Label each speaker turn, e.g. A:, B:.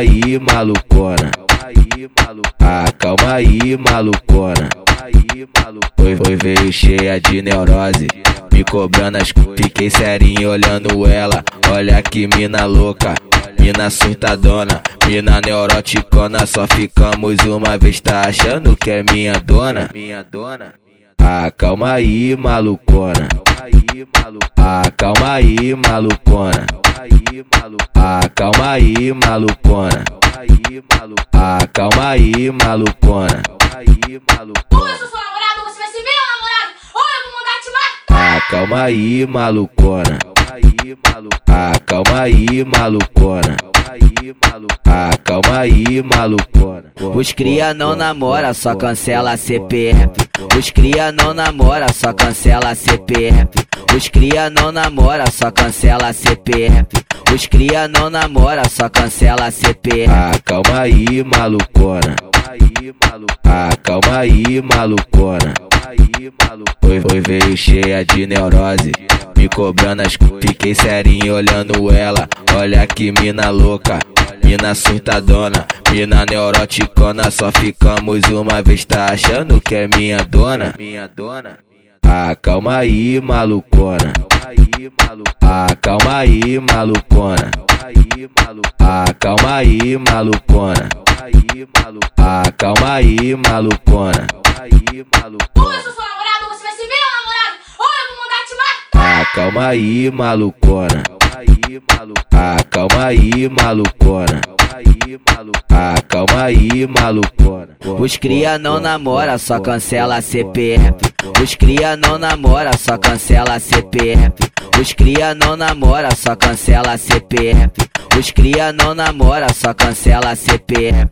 A: aí, malucona. Ah, calma aí, malucona. Foi, foi veio cheia de neurose, me cobrando as. Fiquei serinho olhando ela, olha que mina louca. Mina surtadona, mina neuroticona, só ficamos uma vez, tá achando que é minha dona? Minha dona. Ah, calma aí, malucona. Ah, calma aí, malucona. Ah, calma aí, malucona. Ah, calma aí, malucona.
B: Ou eu sou sua namorada, ou você vai ser meu namorado, ou eu vou mandar te matar.
A: Ah, calma aí, malucona. Ah, calma aí, malucona. Ah, calma aí, malucona.
C: Os cria não namora, só cancela CPF. Os cria não namora, só cancela CPF. Os cria não namora, só cancela CPF. Os cria não namora, só cancela CPF.
A: Ah, calma aí, malucona. Ah, calma aí, malucona. Foi, foi veio cheia de neurose, me cobrando as cu. Fiquei serinho olhando ela, olha que mina louca. Mina surtadona, mina neuroticona, só ficamos uma vez, tá achando que é minha dona? Minha dona. Ah, calma aí, malucona. Ah, calma aí, malucona. Ah, calma aí, malucona. Ah, calma aí, malucona.
B: Ou eu sou sua namorada, ou você vai ser meu namorado, ou eu vou mandar te matar.
A: Ah, calma aí, malucona. Ah, calma aí, malucona. Ah, calma aí, malucona.
C: Os cria não namora, só cancela CPF. Os cria não namora, só cancela CPF. Os cria não namora, só cancela CPF. Os cria não namora, só cancela CPF.